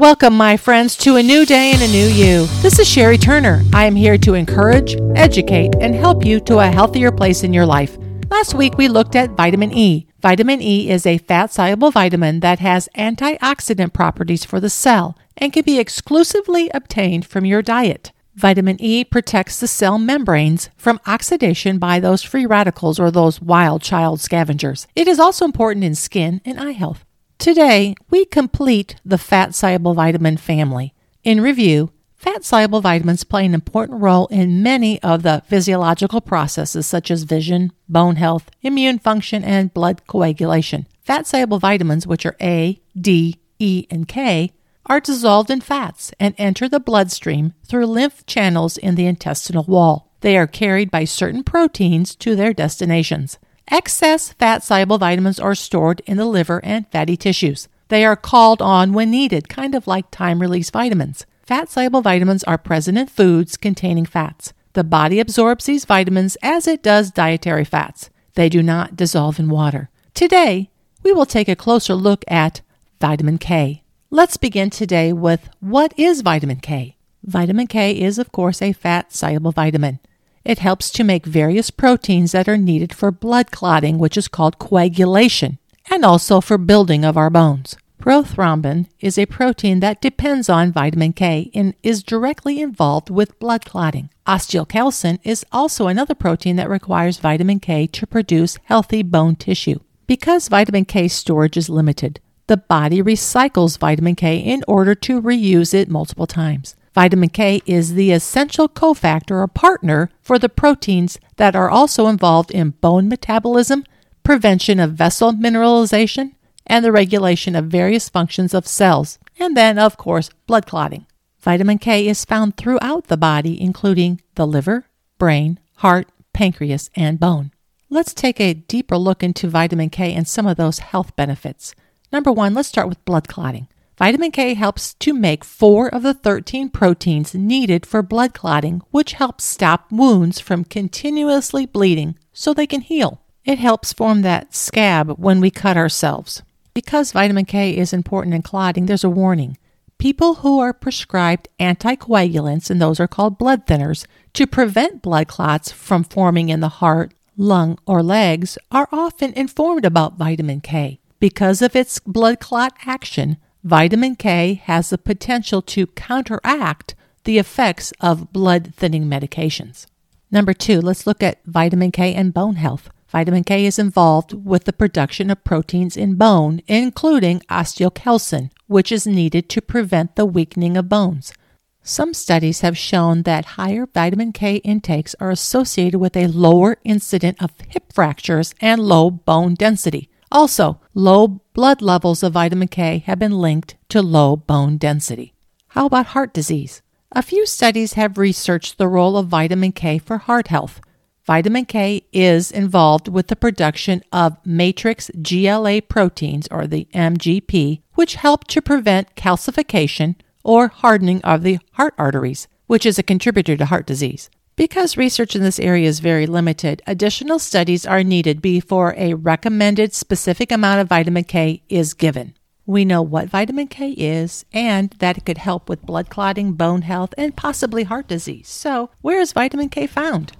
Welcome, my friends, to a new day and a new you. This is Sherry Turner. I am here to encourage, educate, and help you to a healthier place in your life. Last week, we looked at vitamin E. Vitamin E is a fat soluble vitamin that has antioxidant properties for the cell and can be exclusively obtained from your diet. Vitamin E protects the cell membranes from oxidation by those free radicals or those wild child scavengers. It is also important in skin and eye health. Today, we complete the fat soluble vitamin family. In review, fat soluble vitamins play an important role in many of the physiological processes such as vision, bone health, immune function, and blood coagulation. Fat soluble vitamins, which are A, D, E, and K, are dissolved in fats and enter the bloodstream through lymph channels in the intestinal wall. They are carried by certain proteins to their destinations. Excess fat soluble vitamins are stored in the liver and fatty tissues. They are called on when needed, kind of like time release vitamins. Fat soluble vitamins are present in foods containing fats. The body absorbs these vitamins as it does dietary fats. They do not dissolve in water. Today, we will take a closer look at vitamin K. Let's begin today with what is vitamin K? Vitamin K is, of course, a fat soluble vitamin. It helps to make various proteins that are needed for blood clotting, which is called coagulation, and also for building of our bones. Prothrombin is a protein that depends on vitamin K and is directly involved with blood clotting. Osteocalcin is also another protein that requires vitamin K to produce healthy bone tissue. Because vitamin K storage is limited, the body recycles vitamin K in order to reuse it multiple times. Vitamin K is the essential cofactor or partner for the proteins that are also involved in bone metabolism, prevention of vessel mineralization, and the regulation of various functions of cells, and then, of course, blood clotting. Vitamin K is found throughout the body, including the liver, brain, heart, pancreas, and bone. Let's take a deeper look into vitamin K and some of those health benefits. Number one, let's start with blood clotting. Vitamin K helps to make four of the 13 proteins needed for blood clotting, which helps stop wounds from continuously bleeding so they can heal. It helps form that scab when we cut ourselves. Because vitamin K is important in clotting, there's a warning. People who are prescribed anticoagulants, and those are called blood thinners, to prevent blood clots from forming in the heart, lung, or legs, are often informed about vitamin K. Because of its blood clot action, Vitamin K has the potential to counteract the effects of blood thinning medications. Number two, let's look at vitamin K and bone health. Vitamin K is involved with the production of proteins in bone, including osteocalcin, which is needed to prevent the weakening of bones. Some studies have shown that higher vitamin K intakes are associated with a lower incident of hip fractures and low bone density. Also, low blood levels of vitamin K have been linked to low bone density. How about heart disease? A few studies have researched the role of vitamin K for heart health. Vitamin K is involved with the production of matrix GLA proteins, or the MGP, which help to prevent calcification or hardening of the heart arteries, which is a contributor to heart disease. Because research in this area is very limited, additional studies are needed before a recommended specific amount of vitamin K is given. We know what vitamin K is and that it could help with blood clotting, bone health, and possibly heart disease. So, where is vitamin K found?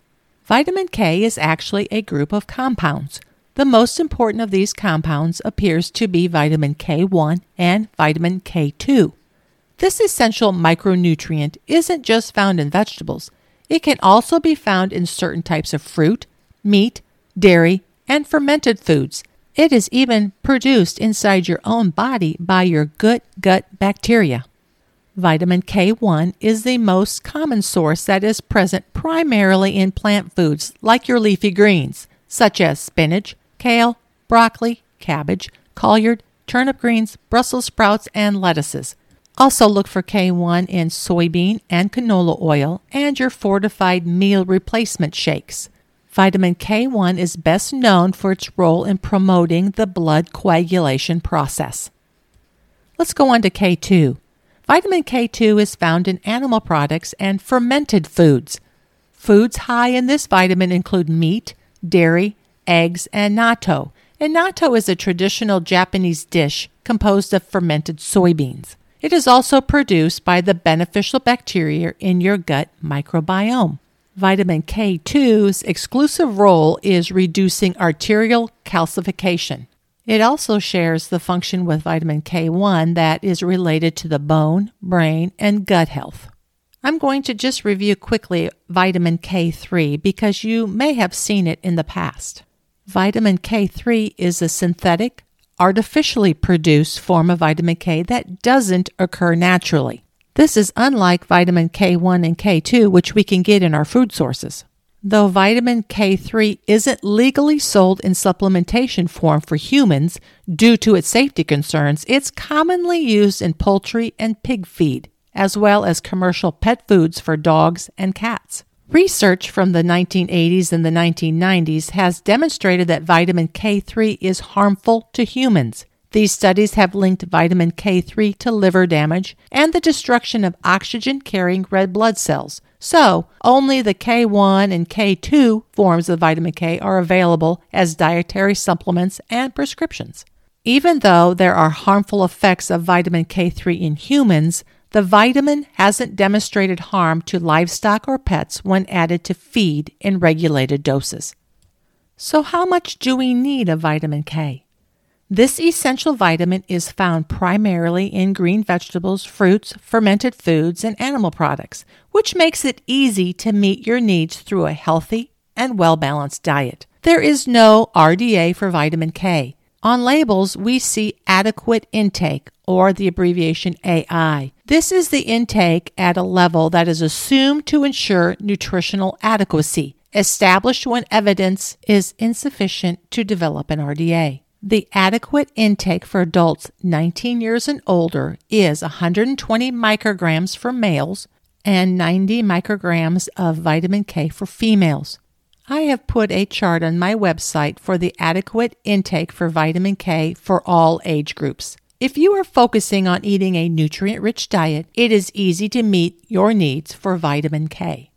Vitamin K is actually a group of compounds. The most important of these compounds appears to be vitamin K1 and vitamin K2. This essential micronutrient isn't just found in vegetables. It can also be found in certain types of fruit, meat, dairy, and fermented foods. It is even produced inside your own body by your good gut bacteria. Vitamin K1 is the most common source that is present primarily in plant foods like your leafy greens, such as spinach, kale, broccoli, cabbage, collard, turnip greens, Brussels sprouts, and lettuces. Also, look for K1 in soybean and canola oil and your fortified meal replacement shakes. Vitamin K1 is best known for its role in promoting the blood coagulation process. Let's go on to K2. Vitamin K2 is found in animal products and fermented foods. Foods high in this vitamin include meat, dairy, eggs, and natto. And natto is a traditional Japanese dish composed of fermented soybeans. It is also produced by the beneficial bacteria in your gut microbiome. Vitamin K2's exclusive role is reducing arterial calcification. It also shares the function with vitamin K1 that is related to the bone, brain, and gut health. I'm going to just review quickly vitamin K3 because you may have seen it in the past. Vitamin K3 is a synthetic, artificially produced form of vitamin K that doesn't occur naturally. This is unlike vitamin K1 and K2, which we can get in our food sources. Though vitamin K3 isn't legally sold in supplementation form for humans due to its safety concerns, it's commonly used in poultry and pig feed, as well as commercial pet foods for dogs and cats. Research from the 1980s and the 1990s has demonstrated that vitamin K3 is harmful to humans. These studies have linked vitamin K3 to liver damage and the destruction of oxygen carrying red blood cells. So, only the K1 and K2 forms of vitamin K are available as dietary supplements and prescriptions. Even though there are harmful effects of vitamin K3 in humans, the vitamin hasn't demonstrated harm to livestock or pets when added to feed in regulated doses. So, how much do we need of vitamin K? This essential vitamin is found primarily in green vegetables, fruits, fermented foods, and animal products, which makes it easy to meet your needs through a healthy and well balanced diet. There is no RDA for vitamin K. On labels, we see adequate intake, or the abbreviation AI. This is the intake at a level that is assumed to ensure nutritional adequacy, established when evidence is insufficient to develop an RDA. The adequate intake for adults 19 years and older is 120 micrograms for males and 90 micrograms of vitamin K for females. I have put a chart on my website for the adequate intake for vitamin K for all age groups. If you are focusing on eating a nutrient rich diet, it is easy to meet your needs for vitamin K.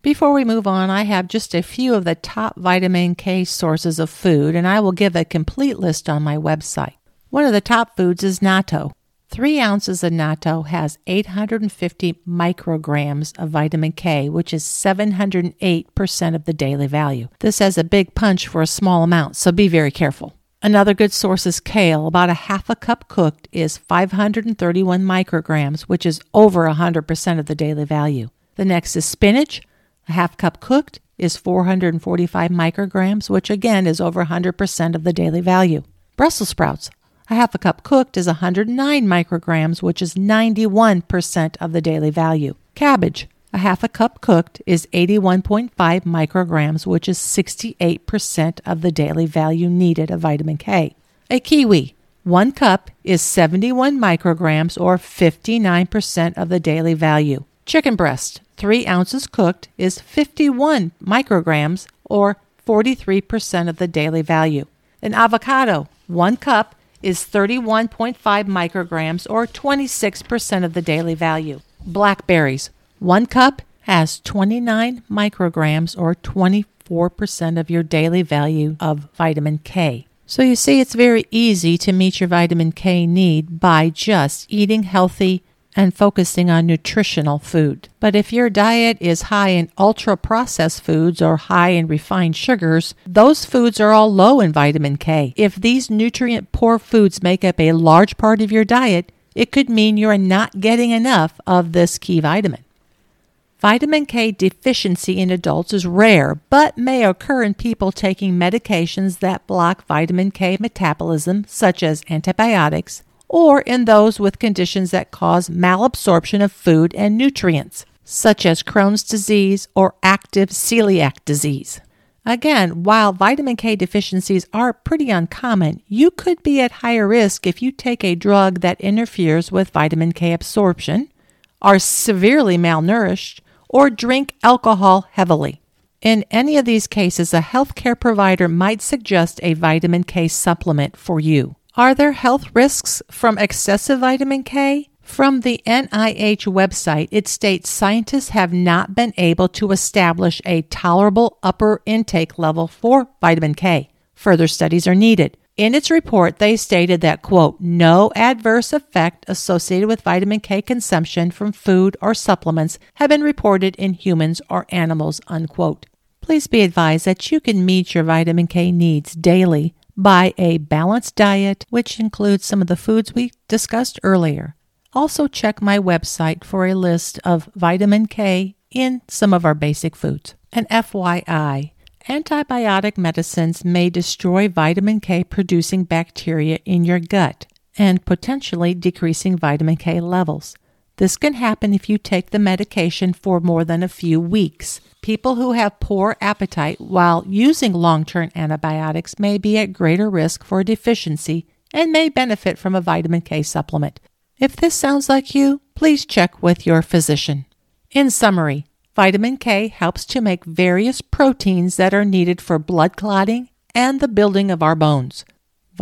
Before we move on, I have just a few of the top vitamin K sources of food, and I will give a complete list on my website. One of the top foods is natto. Three ounces of natto has 850 micrograms of vitamin K, which is 708% of the daily value. This has a big punch for a small amount, so be very careful. Another good source is kale. About a half a cup cooked is 531 micrograms, which is over 100% of the daily value. The next is spinach. A half cup cooked is 445 micrograms, which again is over 100% of the daily value. Brussels sprouts. A half a cup cooked is 109 micrograms, which is 91% of the daily value. Cabbage. A half a cup cooked is 81.5 micrograms, which is 68% of the daily value needed of vitamin K. A kiwi. One cup is 71 micrograms or 59% of the daily value. Chicken breast. 3 ounces cooked is 51 micrograms or 43% of the daily value. An avocado, 1 cup, is 31.5 micrograms or 26% of the daily value. Blackberries, 1 cup has 29 micrograms or 24% of your daily value of vitamin K. So you see, it's very easy to meet your vitamin K need by just eating healthy and focusing on nutritional food. But if your diet is high in ultra processed foods or high in refined sugars, those foods are all low in vitamin K. If these nutrient poor foods make up a large part of your diet, it could mean you're not getting enough of this key vitamin. Vitamin K deficiency in adults is rare, but may occur in people taking medications that block vitamin K metabolism, such as antibiotics, or in those with conditions that cause malabsorption of food and nutrients, such as Crohn's disease or active celiac disease. Again, while vitamin K deficiencies are pretty uncommon, you could be at higher risk if you take a drug that interferes with vitamin K absorption, are severely malnourished, or drink alcohol heavily. In any of these cases, a healthcare provider might suggest a vitamin K supplement for you. Are there health risks from excessive vitamin K? From the NIH website, it states scientists have not been able to establish a tolerable upper intake level for vitamin K. Further studies are needed. In its report, they stated that, quote, no adverse effect associated with vitamin K consumption from food or supplements have been reported in humans or animals, unquote. Please be advised that you can meet your vitamin K needs daily by a balanced diet, which includes some of the foods we discussed earlier. Also, check my website for a list of vitamin K in some of our basic foods. And FYI, antibiotic medicines may destroy vitamin K producing bacteria in your gut and potentially decreasing vitamin K levels. This can happen if you take the medication for more than a few weeks. People who have poor appetite while using long term antibiotics may be at greater risk for a deficiency and may benefit from a vitamin K supplement. If this sounds like you, please check with your physician. In summary, vitamin K helps to make various proteins that are needed for blood clotting and the building of our bones.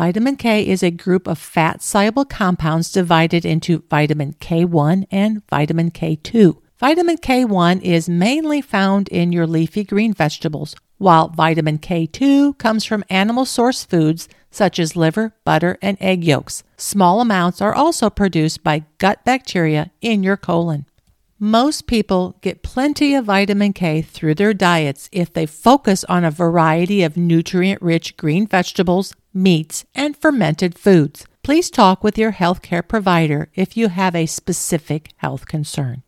Vitamin K is a group of fat soluble compounds divided into vitamin K1 and vitamin K2. Vitamin K1 is mainly found in your leafy green vegetables, while vitamin K2 comes from animal source foods such as liver, butter, and egg yolks. Small amounts are also produced by gut bacteria in your colon. Most people get plenty of vitamin K through their diets if they focus on a variety of nutrient rich green vegetables, meats, and fermented foods. Please talk with your healthcare provider if you have a specific health concern.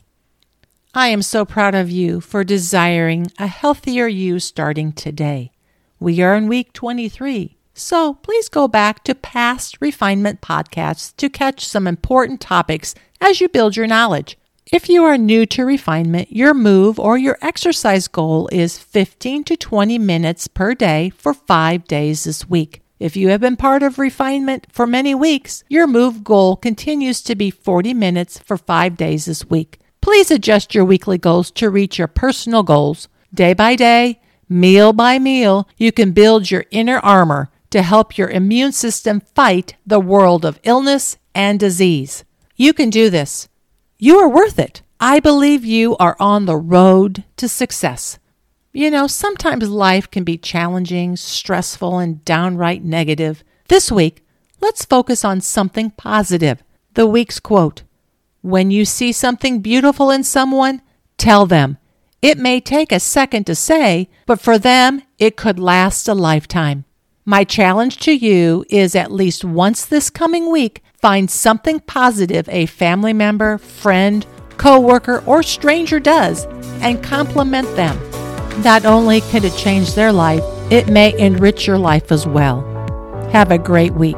I am so proud of you for desiring a healthier you starting today. We are in week 23, so please go back to past refinement podcasts to catch some important topics as you build your knowledge. If you are new to refinement, your move or your exercise goal is 15 to 20 minutes per day for five days this week. If you have been part of refinement for many weeks, your move goal continues to be 40 minutes for five days this week. Please adjust your weekly goals to reach your personal goals. Day by day, meal by meal, you can build your inner armor to help your immune system fight the world of illness and disease. You can do this. You are worth it. I believe you are on the road to success. You know, sometimes life can be challenging, stressful, and downright negative. This week, let's focus on something positive. The week's quote when you see something beautiful in someone, tell them. It may take a second to say, but for them, it could last a lifetime. My challenge to you is at least once this coming week, find something positive a family member, friend, coworker, or stranger does and compliment them. Not only could it change their life, it may enrich your life as well. Have a great week.